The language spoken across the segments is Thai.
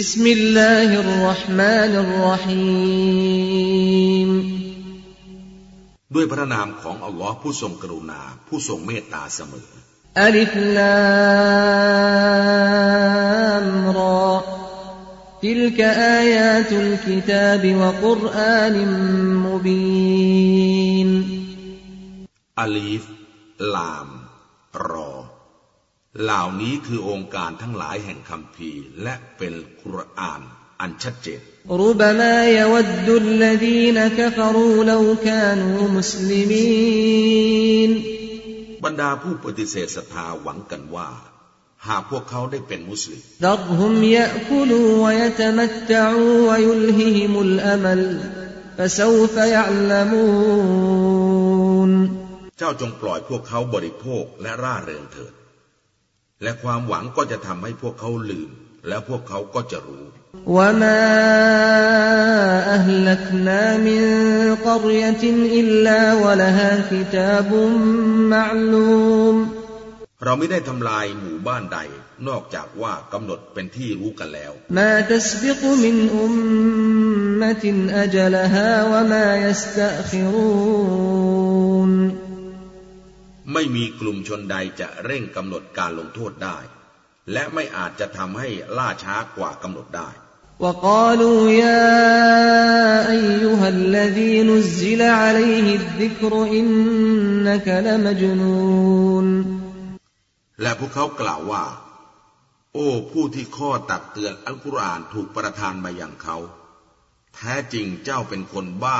بسم الله الرحمن الرحيم ด้วยพระนามของอัลลอฮ์ผู้ทรงกรุณา ผู้ทรงเมตตาเสมอ ألف لام را تلك آيات الكتاب وقرآن مبين อาลีฟ ลาม รอ เหล่านี้คือองค์การทั้งหลายแห่งคำพีและเป็นกุรอานอันชัดเจนรบมายวดดุลลดีนกฟรูลวกานูมุสลิมีนบรรดาผู้ปฏิเสธศรัทธาหวังกันว่า หากพวกเขาได้เป็นมุสลิมดับฮุมยะคุลูวยะตมัตตะอูวยุลฮิฮิมุลอามัลฟะซูฟะยะลามูนเจ้าจงปล่อยพวกเขาบริโภคและร่าเริงเถิด และความหวังก็จะทำให้พวกเขาลืม และพวกเขาก็จะรู้ว่ามาอัลลักนามินกรยตินอิลลาวะลฮาคิตาบุมมัลูมเราไม่ได้ทำลายหมู่บ้านใด นอกจากว่ากำหนดเป็นที่รู้กันแล้วมาตสบิกมินอุมมตินอจลฮาวมายสตะคิรูน ไม่มีกลุ่มชนใดจะเร่งกำหนดการลงโทษได้ และไม่อาจจะทำให้ล่าช้ากว่ากำหนดได้ وقالوا يا أيها الذي نزل عليه الذكر إنك لمجنون และพวกเขากล่าวว่า โอ้ผู้ที่ข้อตักเตือนอัลกุรอานถูกประทานมาอย่างเขา แท้จริงเจ้าเป็นคนบ้า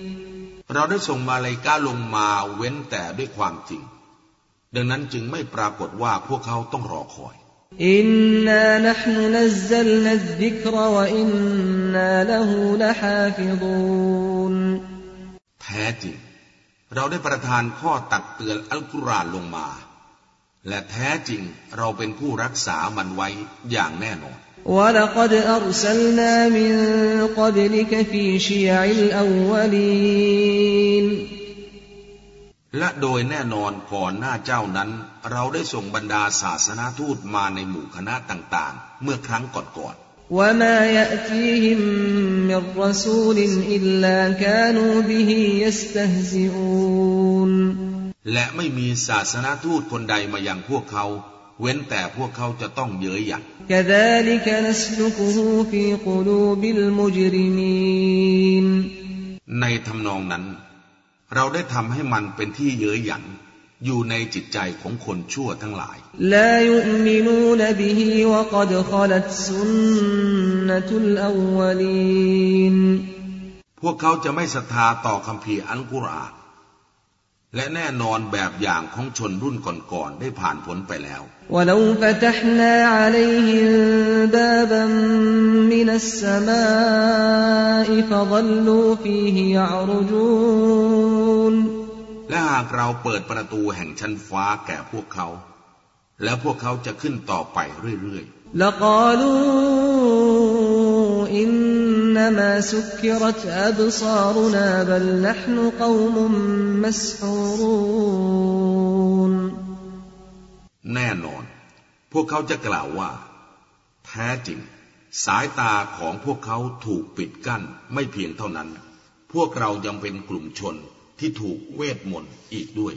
เราได้ส่งมะลาอิกะฮ์ลงมาเว้นแต่ด้วยความจริง ดังนั้นจึงไม่ปรากฏว่าพวกเขาต้องรอคอย إنا نحن نزلنا الذكر وإنا له لحافظونแท้จริง เราได้ประทานข้อตักเตือนอัลกุรอานลงมา และแท้จริงเราเป็นผู้รักษามันไว้อย่างแน่นอน ولقد أرسلنا من قبلك في شيع الأولين และโดยแน่นอนก่อนหน้าเจ้านั้น เราได้ส่งบรรดาศาสนาทูตมาในหมู่คณะต่างๆ เมื่อครั้งก่อน وما يأتيهم من رسول إلا كانوا به يستهزئون ๆ และไม่มีศาสนาทูตคนใดมายังพวกเขา เว้นแต่พวกเขาจะต้องเย้ยหยันในทำนองนั้น เราได้ทำให้มันเป็นที่เย้ยหยันอยู่ในจิตใจของคนชั่วทั้งหลาย พวกเขาจะไม่ศรัทธาต่อคำพีอัลกุรอาน และแน่นอนแบบอย่างของชนรุ่นก่อนๆได้ผ่านพ้นไปแล้ว ولو فتحنا عليهم بابا من السماء فظلوا فيه يعرجون และหากเราเปิดประตูแห่งชั้นฟ้าแก่พวกเขา แล้วพวกเขาจะขึ้นต่อไปเรื่อย لقالوا إنما سكرت أبصارنا بل نحن قوم مسحورون ๆ แน่นอน พวกเขาจะกล่าวว่า แท้จริง สายตาของพวกเขาถูกปิดกั้น ไม่เพียงเท่านั้น พวกเรายังเป็นกลุ่มชนที่ถูกเวทมนต์อีกด้วย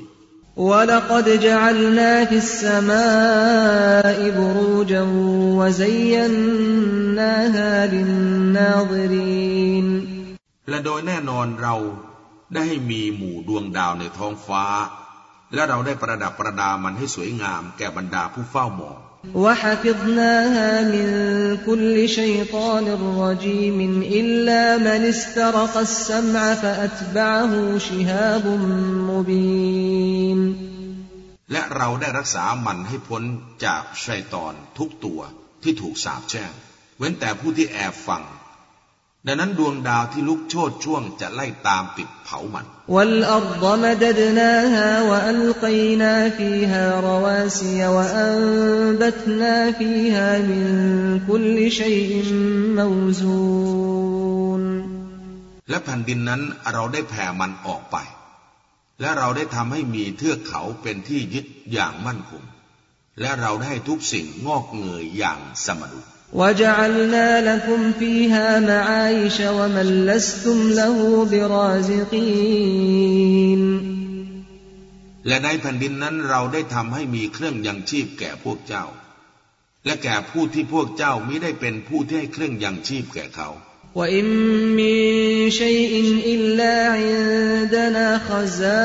ولقد جعلنا في السماء بروجا وزيناها للناظرين และโดยแน่นอนเราได้ให้มีหมู่ดวงดาวในท้องฟ้า และเราได้ประดับประดามันให้สวยงามแก่บรรดาผู้เฝ้ามอง وحفظناها من كل شيطان رجيم إلا من استرق السمع فأتبعه شهاب مبين และเราได้รักษามันให้พ้นจากชัยตอนทุกตัวที่ถูกสาปแช่ง เว้นแต่ผู้ที่แอบฟัง ดังนั้นดวงดาวที่ลุกโชนช่วงจะไล่ตามปิดเผามันและแผ่นดินนั้นเราได้แผ่มันออกไป และเราได้ทำให้มีเทือกเขาเป็นที่ยึดอย่างมั่นคง และเราได้ทุกสิ่งงอกเงยอย่างสมดุล وجعلنا لكم فيها معايش ومن لستم له برازقين และในแผ่นดินนั้นเราได้ทำให้มีเครื่องยังชีพแก่พวกเจ้า และแก่ผู้ที่พวกเจ้ามิได้เป็นผู้ที่ให้เครื่องยังชีพแก่เขา وإن من شيء إلا عندنا خزائنه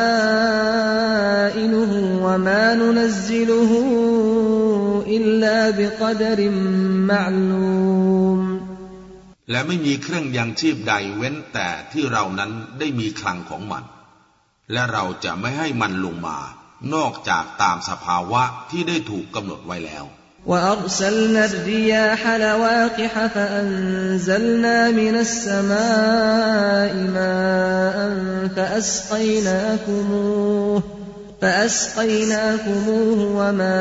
وما ننزله إلا بقدر معلوم และไม่มีเครื่องยังชีพใดเว้นแต่ที่เรานั้นได้มีคลังของมัน และเราจะไม่ให้มันลงมา นอกจากตามสภาวะที่ได้ถูกกำหนดไว้แล้ว وأرسلنا الرياح لواقح فأنزلنا من السماء ماء فأسقيناكموه فأسقيناكموه وما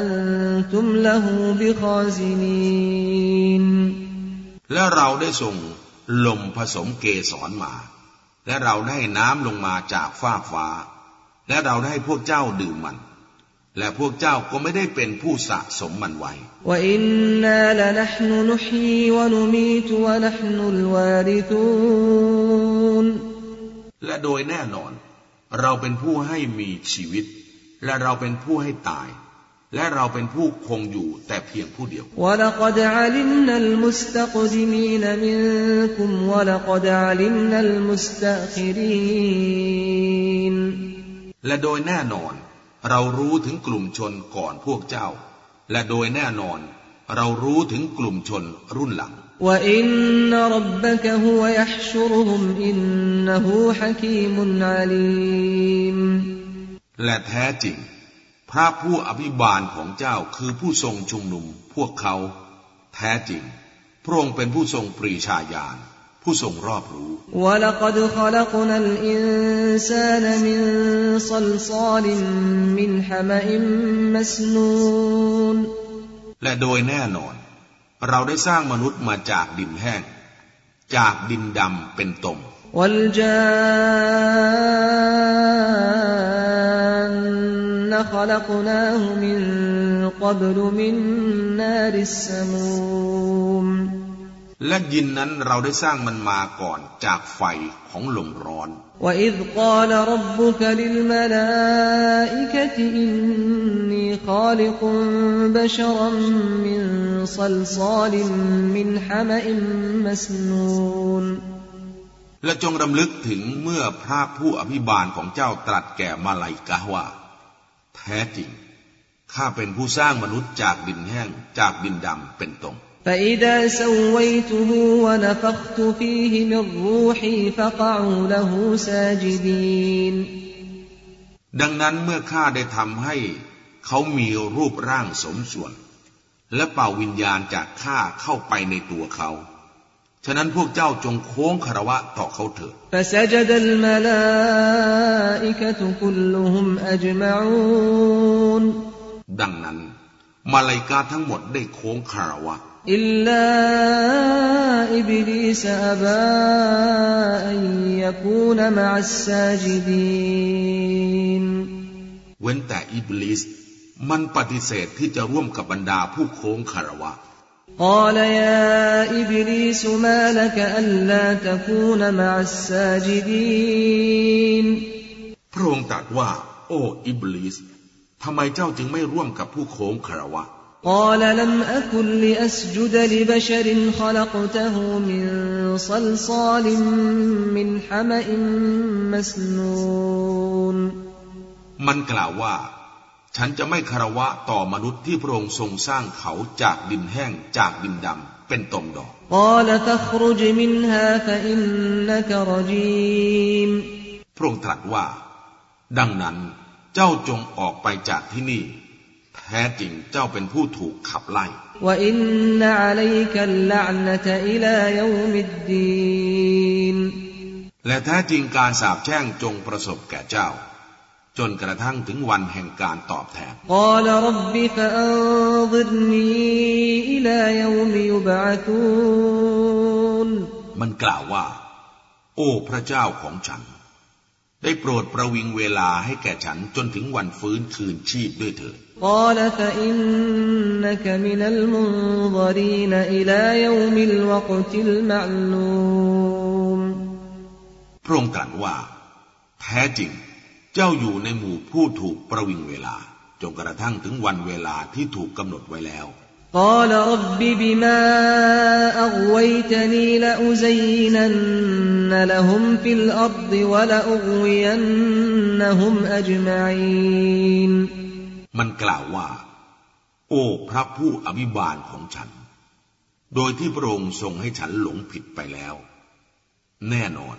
أنتم له بخازنين และเราได้ส่งลมผสมเกสรมา และเราได้น้ำลงมาจากฟ้าฟ้า และเราได้พวกเจ้าดื่มมัน และพวกเจ้าก็ไม่ได้เป็นผู้สะสมมันไว้และโดยแน่นอน เราเป็นผู้ให้มีชีวิต และเราเป็นผู้ให้ตาย และเราเป็นผู้คงอยู่แต่เพียงผู้เดียวและโดยแน่นอน เรารู้ถึงกลุ่มชนก่อนพวกเจ้า และโดยแน่นอน เรารู้ถึงกลุ่มชนรุ่นหลังและแท้จริง พระผู้อภิบาลของเจ้าคือผู้ทรงชุมนุมพวกเขา แท้จริง พระองค์เป็นผู้ทรงปรีชาญาณ ผู้ทรงรอบรู้ ولقد خلقنا الإنسان من صلصال من حمأ مسنون และโดยแน่นอน เราได้สร้างมนุษย์มาจากดินแห้ง จากดินดำเป็นตม والجان خلقناه من قبل من نار السموم และยินนั้นเราได้สร้างมันมาก่อนจากไฟของลมร้อน وإذ قال ربك للملائكة إني خالق بشرا من صلصال من حمأ مسنون และจงรำลึกถึงเมื่อพระผู้อภิบาลของเจ้าตรัสแก่มาลายกาว่า แท้จริง ข้าเป็นผู้สร้างมนุษย์จากดินแห้งจากดินดำเป็นตม فإذا سويته ونفخت فيه من روحي فقعوا له ساجدين ดังนั้นเมื่อข้าได้ทำให้เขามีรูปร่างสมส่วน และเป่าวิญญาณจากข้าเข้าไปในตัวเขา ฉะนั้นพวกเจ้าจงโค้งคารวะต่อเขาเถิด فسجد الملائكة كلهم أجمعون ดังนั้น มาลายกาทั้งหมดได้โค้งคารวะ إلا إبليس أبى أن يكون مع الساجدين เว้นแต่อิบลิสมันปฏิเสธที่จะร่วมกับบรรดาผู้โค้งคารวะ قال يا إبليس ما لك ألا تكون مع الساجدين พระองค์ตรัสว่า โอ้อิบลิสทำไมเจ้าจึงไม่ร่วมกับผู้โค้งคารวะ قال لم أكن لأسجد لبشر خلقته من صلصال من حمأ مسنون มันกล่าวว่า ฉันจะไม่คารวะต่อมนุษย์ที่พระองค์ทรงสร้างเขาจากดินแห้งจากดินดำเป็นตมดอก قال فاخرج منها فإنك رجيم พระองค์ตรัสว่า ดังนั้นเจ้าจงออกไปจากที่นี่ แท้จริงเจ้าเป็นผู้ถูกขับไล่และแท้จริงการสาบแช่งจงประสบแก่เจ้า จนกระทั่งถึงวันแห่งการตอบแทนมันกล่าวว่า โอ้พระเจ้าของฉันได้โปรดประวิงเวลาให้แก่ฉันจนถึงวันฟื้นคืนชีพด้วยเถิด قال فإنك من المنظرين إلى يوم الوقت المعلوم พระองค์ตรัสว่า แท้จริง เจ้าอยู่ในหมู่ผู้ถูกประวิงเวลาจนกระทั่งถึงวันเวลาที่ถูกกำหนดไว้แล้ว قال رب بما أغويتني لأزينن لهم في الأرض ولأغوينهم أجمعين มันกล่าวว่า โอ้พระผู้อภิบาลของฉัน โดยที่พระองค์ทรงให้ฉันหลงผิดไปแล้ว แน่นอน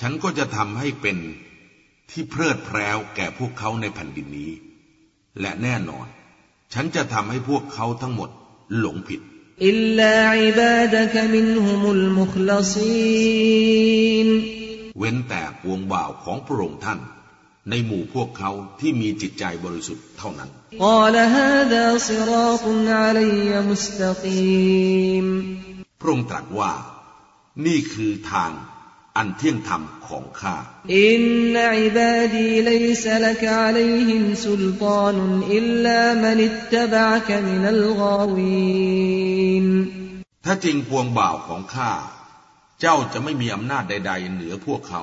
ฉันก็จะทำให้เป็นที่เพลิดเพล้วแก่พวกเขาในแผ่นดินนี้ และแน่นอน ฉันจะทำให้พวกเขาทั้งหมดหลงผิดอิลลาอิบาดกมินฮุมุลมุคลซีนเว้นแต่ปวงบ่าวของพระองค์ท่าน ในหมู่พวกเขาที่มีจิตใจบริสุทธิ์เท่านั้น พระองค์ตรัสว่า นี่คือทางอันเที่ยงธรรมของข้า อินนอิบาดีไลซลกอะลัยฮิมสุลตานุอิลลามันอิตตบะกมินัลกาวีนถ้าจริงพวงบ่าวของข้า เจ้าจะไม่มีอำนาจใด ๆ เหนือพวกเขา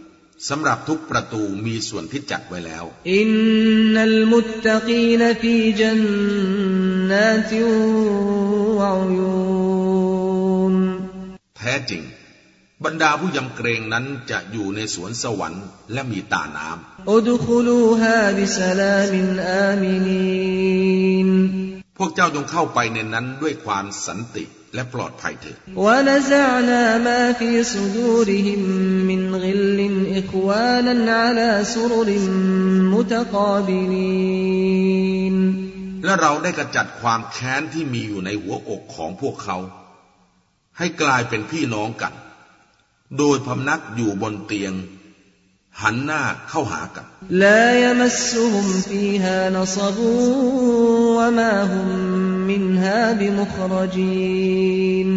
สำหรับทุกประตูมีส่วนที่จัดไว้แล้ว อินนัลมุตตะกีนฟีจันนาติวะยนแท้จริง บรรดาผู้ยำเกรงนั้นจะอยู่ในสวนสวรรค์และมีตาน้ำอุดคุลูฮาบิสลามินอามินีนพวกเจ้าจงเข้าไปในนั้นด้วยความสันติ และปลอดภัยเถิดและเราได้กระจัดความแค้นที่มีอยู่ในหัวอกของพวกเขา ให้กลายเป็นพี่น้องกัน โดยพำนักอยู่บนเตียง หันหน้าเข้าหากันลายมัสุมฟีฮานซบูวะมาฮุม منها بمخرجين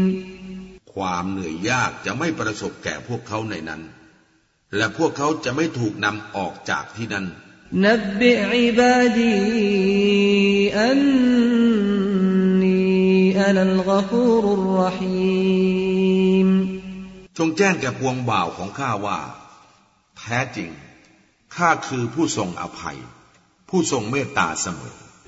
ความเหนื่อยยากจะไม่ประสบแก่พวกเขาในนั้น และพวกเขาจะไม่ถูกนำออกจากที่นั้น نبئ عبادي أني أنا الغفور الرحيم จงแจ้งแก่พวงบ่าวของข้าว่า แท้จริง ข้าคือผู้ทรงอภัย ผู้ทรงเมตตาเสมอ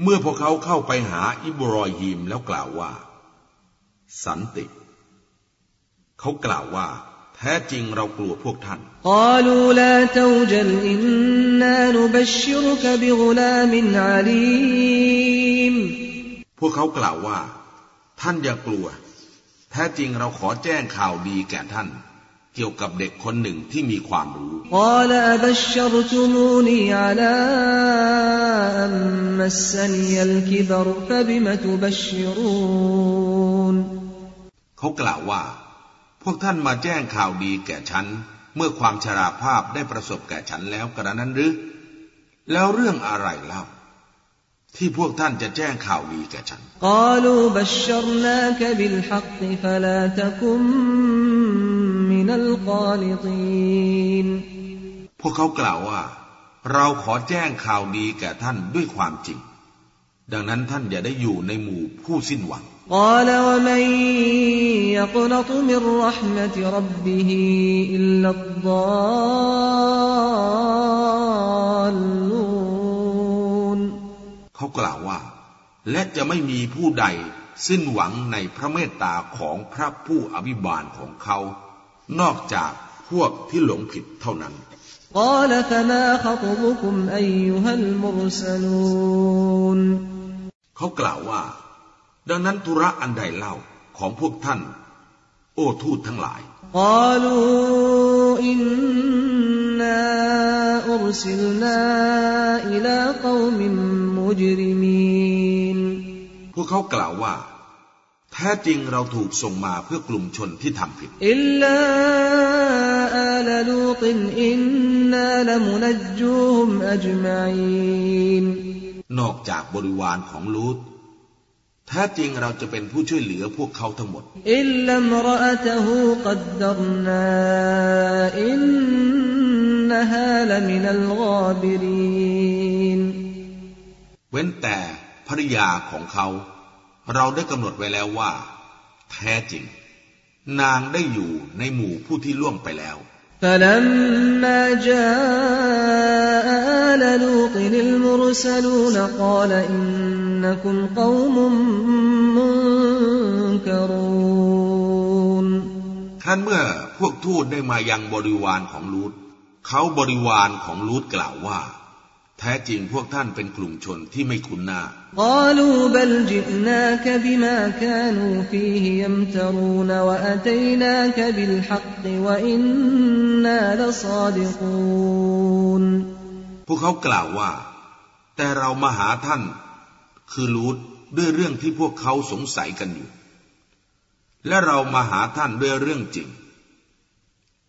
เมื่อพวกเขาเข้าไปหาอิบรอฮิมแล้วกล่าวว่า สันติ เขากล่าวว่า แท้จริงเรากลัวพวกท่านพวกเขากล่าวว่า ท่านอย่ากลัว แท้จริงเราขอแจ้งข่าวดีแก่ท่าน เกี่ยวกับเด็กคนหนึ่งที่มีความรู้เขากล่าวว่า พวกท่านมาแจ้งข่าวดีแก่ฉัน เมื่อความชราภาพได้ประสบแก่ฉันแล้วกระนั้นหรือ แล้วเรื่องอะไรเล่าที่พวกท่านจะแจ้งข่าวดีแก่ฉันก พวกเขากล่าวว่า เราขอแจ้งข่าวดีแก่ท่านด้วยความจริง ดังนั้นท่านอย่าได้อยู่ในหมู่ผู้สิ้นหวังกล่าวว่าไม่ยกนตมิรหมติรับบิฮอิลลัดดาลเขากล่าวว่า และจะไม่มีผู้ใดสิ้นหวังในพระเมตตาของพระผู้อภิบาลของเขา นอกจากพวกที่หลงผิดเท่านั้น เขากล่าวว่า ดังนั้นธุระอันใดเล่าของพวกท่าน โอ้ทูตทั้งหลายพวกเขากล่าวว่า แท้จริงเราถูกส่งมาเพื่อกลุ่มชนที่ทำผิดอิลลาอาลลูตนอินนาลมุนจูมอจมาอินนอกจากบริวารของลูตแท้จริงเราจะเป็นผู้ช่วยเหลือพวกเขาทั้งหมดอิลลัมรอะตฮูกัดดรนาอินนฮาลมินัลกาบิรินเว้นแต่ภรรยาของเขา เราได้กำหนดไว้แล้วว่า แท้จริง นางได้อยู่ในหมู่ผู้ที่ล่วงไปแล้ว فلما جاء آل لوط المرسلون قال إنكم قوم منكرون ครั้นเมื่อพวกทูตได้มายังบริวารของลูตเขาบริวารของลูตกล่าวว่า แท้จริงพวกท่านเป็นกลุ่มชนที่ไม่คุ้นหน้า قالوا بل جئناك بما كانوا فيه يمترون وأتيناك بالحق وإنا لصادقون พวกเขากล่าวว่า แต่เรามาหาท่าน คือลูตด้วยเรื่องที่พวกเขาสงสัยกันอยู่ และเรามาหาท่านด้วยเรื่องจริง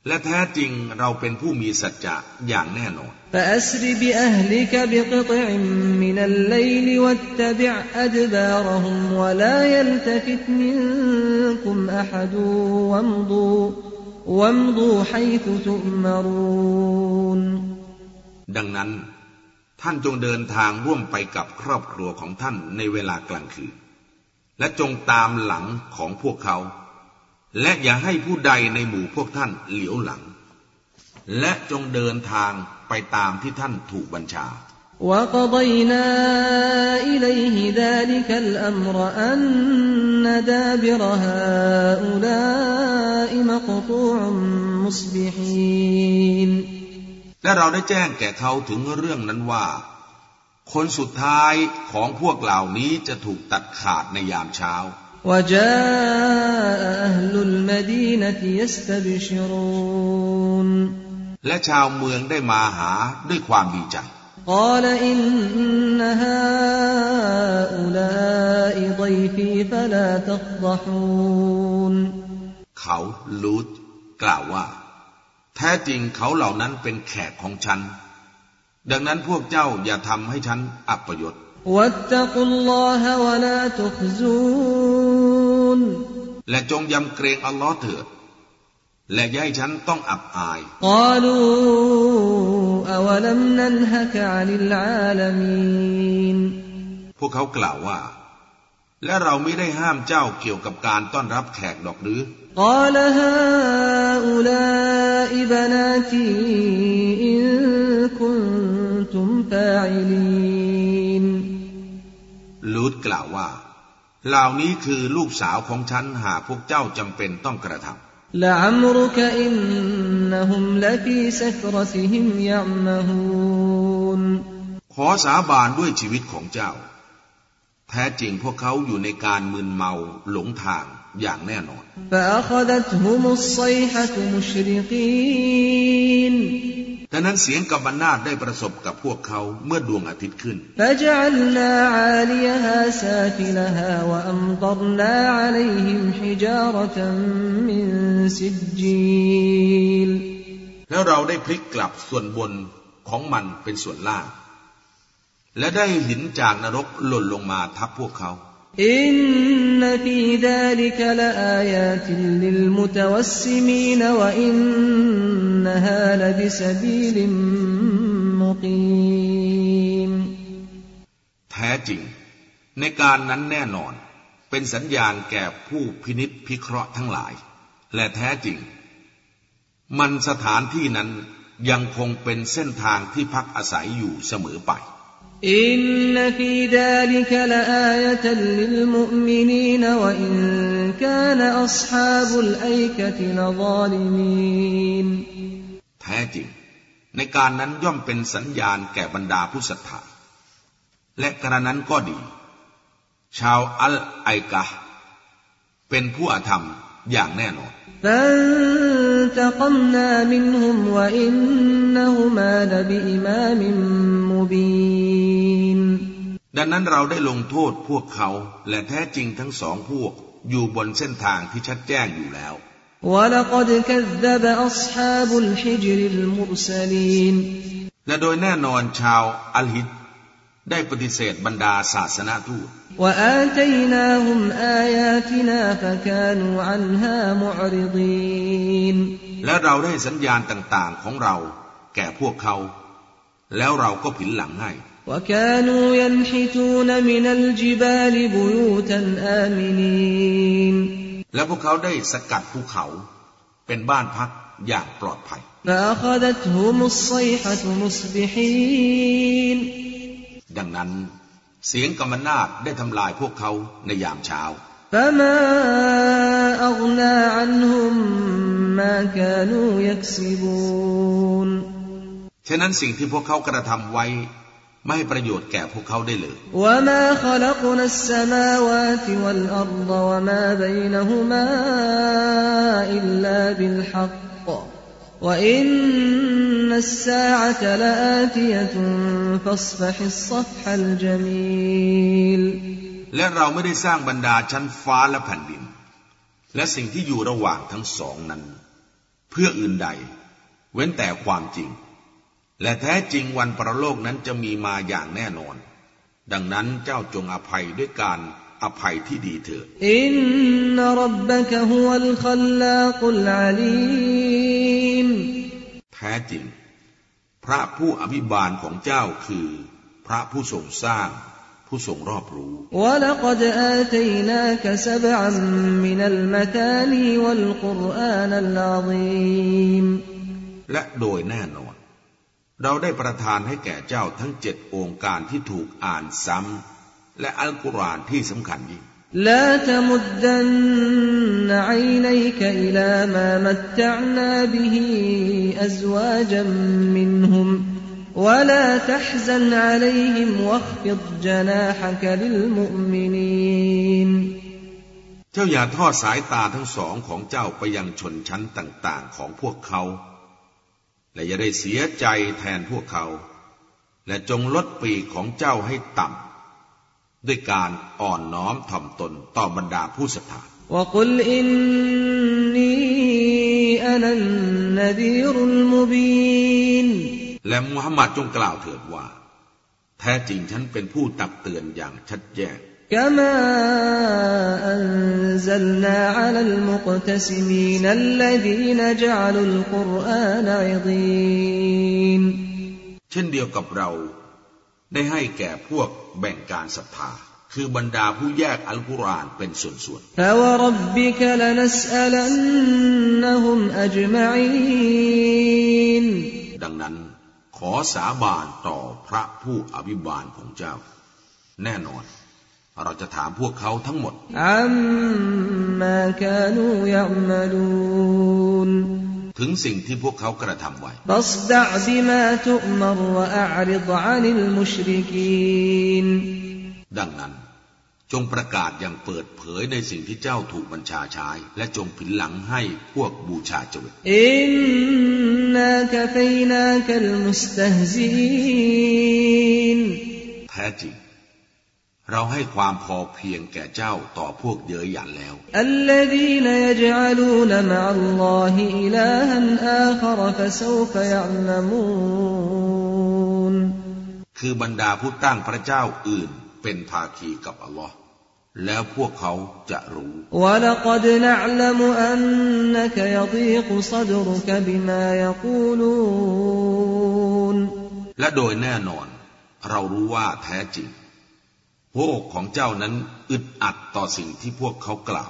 และแท้จริงเราเป็นผู้มีสัจจะอย่างแน่นอน فأسر بأهلك بقطع من الليل واتبع أدبارهم ولا يلتفت منكم أحد وامضوا وامضوا حيث تؤمرون ดังนั้น ท่านจงเดินทางร่วมไปกับครอบครัวของท่านในเวลากลางคืน และจงตามหลังของพวกเขา และอย่าให้ผู้ใดในหมู่พวกท่านเหลียวหลัง และจงเดินทางไปตามที่ท่านถูกบัญชา وقضينا إليه ذلك الأمر أن دابر هؤلاء مقطوع مصبحين และเราได้แจ้งแก่เขาถึงเรื่องนั้นว่า คนสุดท้ายของพวกเหล่านี้จะถูกตัดขาดในยามเช้า وجاء أهل المدينة يستبشرون และชาวเมืองได้มาหาด้วยความดีใจ قال إن هؤلاء ضيفي فلا تفضحون เขาลูดกล่าวว่า แท้จริงเขาเหล่านั้นเป็นแขกของฉัน ดังนั้นพวกเจ้าอย่าทำให้ฉันอับประยศ واتقوا الله ولا تخزون และจงยำเกรงอัลลอฮ์เถิดและย่ายฉันต้องอับอายกลูอวลัมนันฮกานิลอาลามีนพวกเขากล่าวว่า และเราไม่ได้ห้ามเจ้าเกี่ยวกับการต้อนรับแขกดอกหรือกาลฮาอุลาอิบนาตีอินคุนตุมฟาอิลีนลูดกล่าวว่า เหล่านี้คือลูกสาวของฉันหากพวกเจ้าจำเป็นต้องกระทำขอสาบานด้วยชีวิตของเจ้า แท้จริงพวกเขาอยู่ในการมึนเมาหลงทางอย่างแน่นอน ดังนั้นเสียงกัมนาตได้ประสบกับพวกเขาเมื่อดวงอาทิตย์ขึ้นแล้วเราได้พลิกกลับส่วนบนของมันเป็นส่วนล่าง และได้หินจากนรกหล่นลงมาทับพวกเขา إن في ذلك لآيات للمتوسمين وإنها لبسبيل مقيمแท้จริง ในการนั้นแน่นอน เป็นสัญญาณแก่ผู้พินิจพิเคราะห์ทั้งหลาย และแท้จริง มันสถานที่นั้นยังคงเป็นเส้นทางที่พักอาศัยอยู่เสมอไป อินนฟีดาลิกลอายะตัลลิลมุมินีนวะอินกานอัศฮาบุลไอกะติลซาลิมีนแท้จริง ในการนั้นย่อมเป็นสัญญาณแก่บรรดาผู้ศรัทธาและกระนั้นก็ดี ชาวอัลไอกะเป็นผู้อาธรรมอย่างแน่นอน فانتقمنا منهم وإنهما لبإمام مبين ดังนั้นเราได้ลงโทษพวกเขาและแท้จริงทั้งสองพวกอยู่บนเส้นทางที่ชัดแจ้งอยู่แล้ว ولقد كذب أصحاب الحجر المرسلين และโดยแน่นอนชาวอัลฮิดได้ปฏิเสธบรรดาศาสนาทูต وآتيناهم آياتنا فكانوا عنها معرضين และเราได้สัญญาณต่างๆของเราแก่พวกเขา แล้วเราก็ผินหลังให้ وكانوا ينحتون من الجبال بيوتا آمنين และพวกเขาได้สกัดภูเขา เป็นบ้านพักอย่างปลอดภัย فأخذتهم الصيحة مصبحين ดังนั้น เสียงกรรมนาฏได้ทำลายพวกเขาในยามเช้าฉะนั้นสิ่งที่พวกเขากระทำไว้ ไม่ให้ประโยชน์แก่พวกเขาได้เลยและ وإن الساعة لآتية فاصفح الصفح الجميل และเราไม่ได้สร้างบรรดาชั้นฟ้าและแผ่นดิน และสิ่งที่อยู่ระหว่างทั้งสองนั้น เพื่ออื่นใด เว้นแต่ความจริง และแท้จริงวันประโลกนั้นจะมีมาอย่างแน่นอน ดังนั้นเจ้าจงอภัยด้วยการ อภัยที่ดีเถิดอินนรับบะกะฮุวัลคัลลากุลอาลีมแท้จริง พระผู้อภิบาลของเจ้าคือ พระผู้ทรงสร้าง ผู้ทรงรอบรู้และโดยแน่นอน เราได้ประทานให้แก่เจ้าทั้งเจ็ดองค์การที่ถูกอ่านซ้ำ และอัลกุรอานที่สำคัญยิ่ง لا تمدن عينيك إلى ما متعنا به أزواجا منهم ولا تحزن عليهم واخفض جناحك للمؤمنين เจ้าอย่าทอดสายตาทั้งสองของเจ้าไปยังชนชั้นต่าง ๆ ของพวกเขา และอย่าได้เสียใจแทนพวกเขา และจงลดปีกของเจ้าให้ต่ำ ด้วยการอ่อนน้อมถ่อมตนต่อบรรดาผู้ศรัทธาและมุฮัมมัดจงกล่าวเถิดว่า แท้จริงฉันเป็นผู้ตักเตือนอย่างชัดแจ้งเช่นเดียวกับเรา ได้ให้แก่พวกแบ่งการศรัทธา คือบรรดาผู้แยกอัลกุรอานเป็นส่วนๆดังนั้นขอสาบานต่อพระผู้อภิบาลของเจ้า แน่นอน เราจะถามพวกเขาทั้งหมดอัมมาคานูยะมลูน ถึงสิ่งที่พวกเขากระทำไว้ดังนั้น จงประกาศอย่างเปิดเผยในสิ่งที่เจ้าถูกบัญชาใช้ และจงผินหลังให้พวกบูชาจวิตอินนาคฟีนาคัลมุสตฮซีนแท้จริง เราให้ความพอเพียงแก่เจ้าต่อพวกเยอหยันแล้วคือบรรดาผู้ตั้งพระเจ้าอื่นเป็นภาคีกับอัลลอฮ์แล้วพวกเขาจะรู้และโดยแน่นอน เรารู้ว่าแท้จริง พวกของเจ้านั้นอึดอัดต่อสิ่งที่พวกเขากล่าว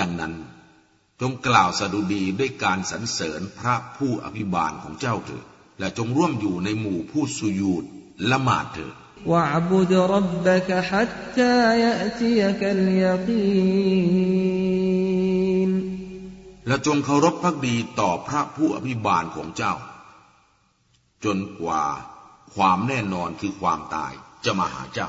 ดังนั้นจงกล่าวสดุดีด้วยการสรรเสริญพระผู้อภิบาลของเจ้าเถิดและจงร่วมอยู่ในหมู่ผู้สุยูดละหมาดเถิดและจงเคารพพักดีต่อพระผู้อภิบาลของเจ้า จนกว่าความแน่นอนคือความตายจะมาหาเจ้า